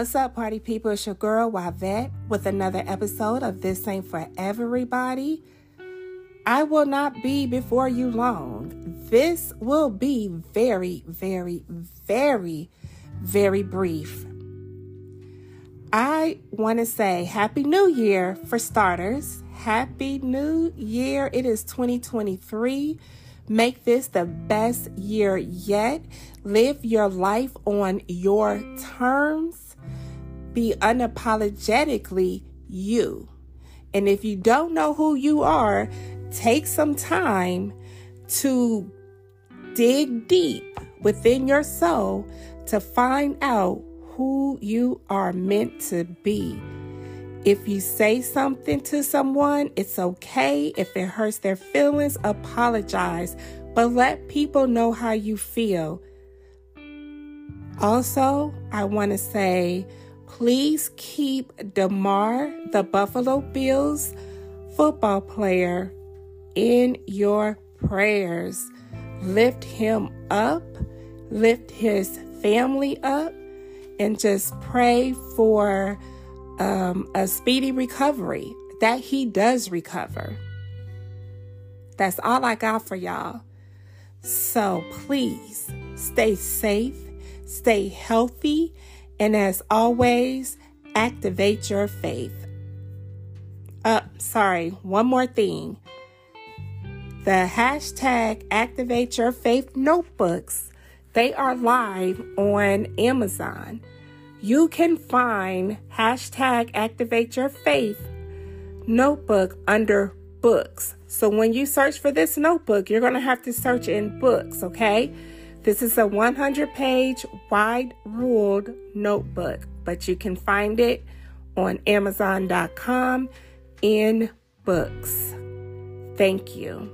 What's up, party people? It's your girl, Yvette, with another episode of This Ain't For Everybody. I will not be before you long. This will be very, very, very, very brief. I want to say Happy New Year for starters. Happy New Year. It is 2023. Make this the best year yet. Live your life on your terms. Be unapologetically you. And if you don't know who you are, take some time to dig deep within your soul to find out who you are meant to be. If you say something to someone, it's okay. If it hurts their feelings, apologize, but let people know how you feel. Also, I want to say please keep Damar, the Buffalo Bills football player, in your prayers. Lift him up, lift his family up, and just pray for um, a speedy recovery, that he does recover. That's all I got for y'all. So please stay safe, stay healthy, and as always, activate your faith. Uh, sorry, one more thing. The hashtag activate your faith notebooks, they are live on Amazon you can find hashtag activate your faith notebook under books. So when you search for this notebook, you're going to have to search in books, okay? This is a 100 page wide ruled notebook, but you can find it on Amazon.com in books. Thank you.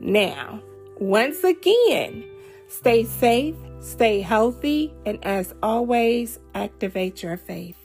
Now, once again, stay safe Stay healthy, and as always, activate your faith.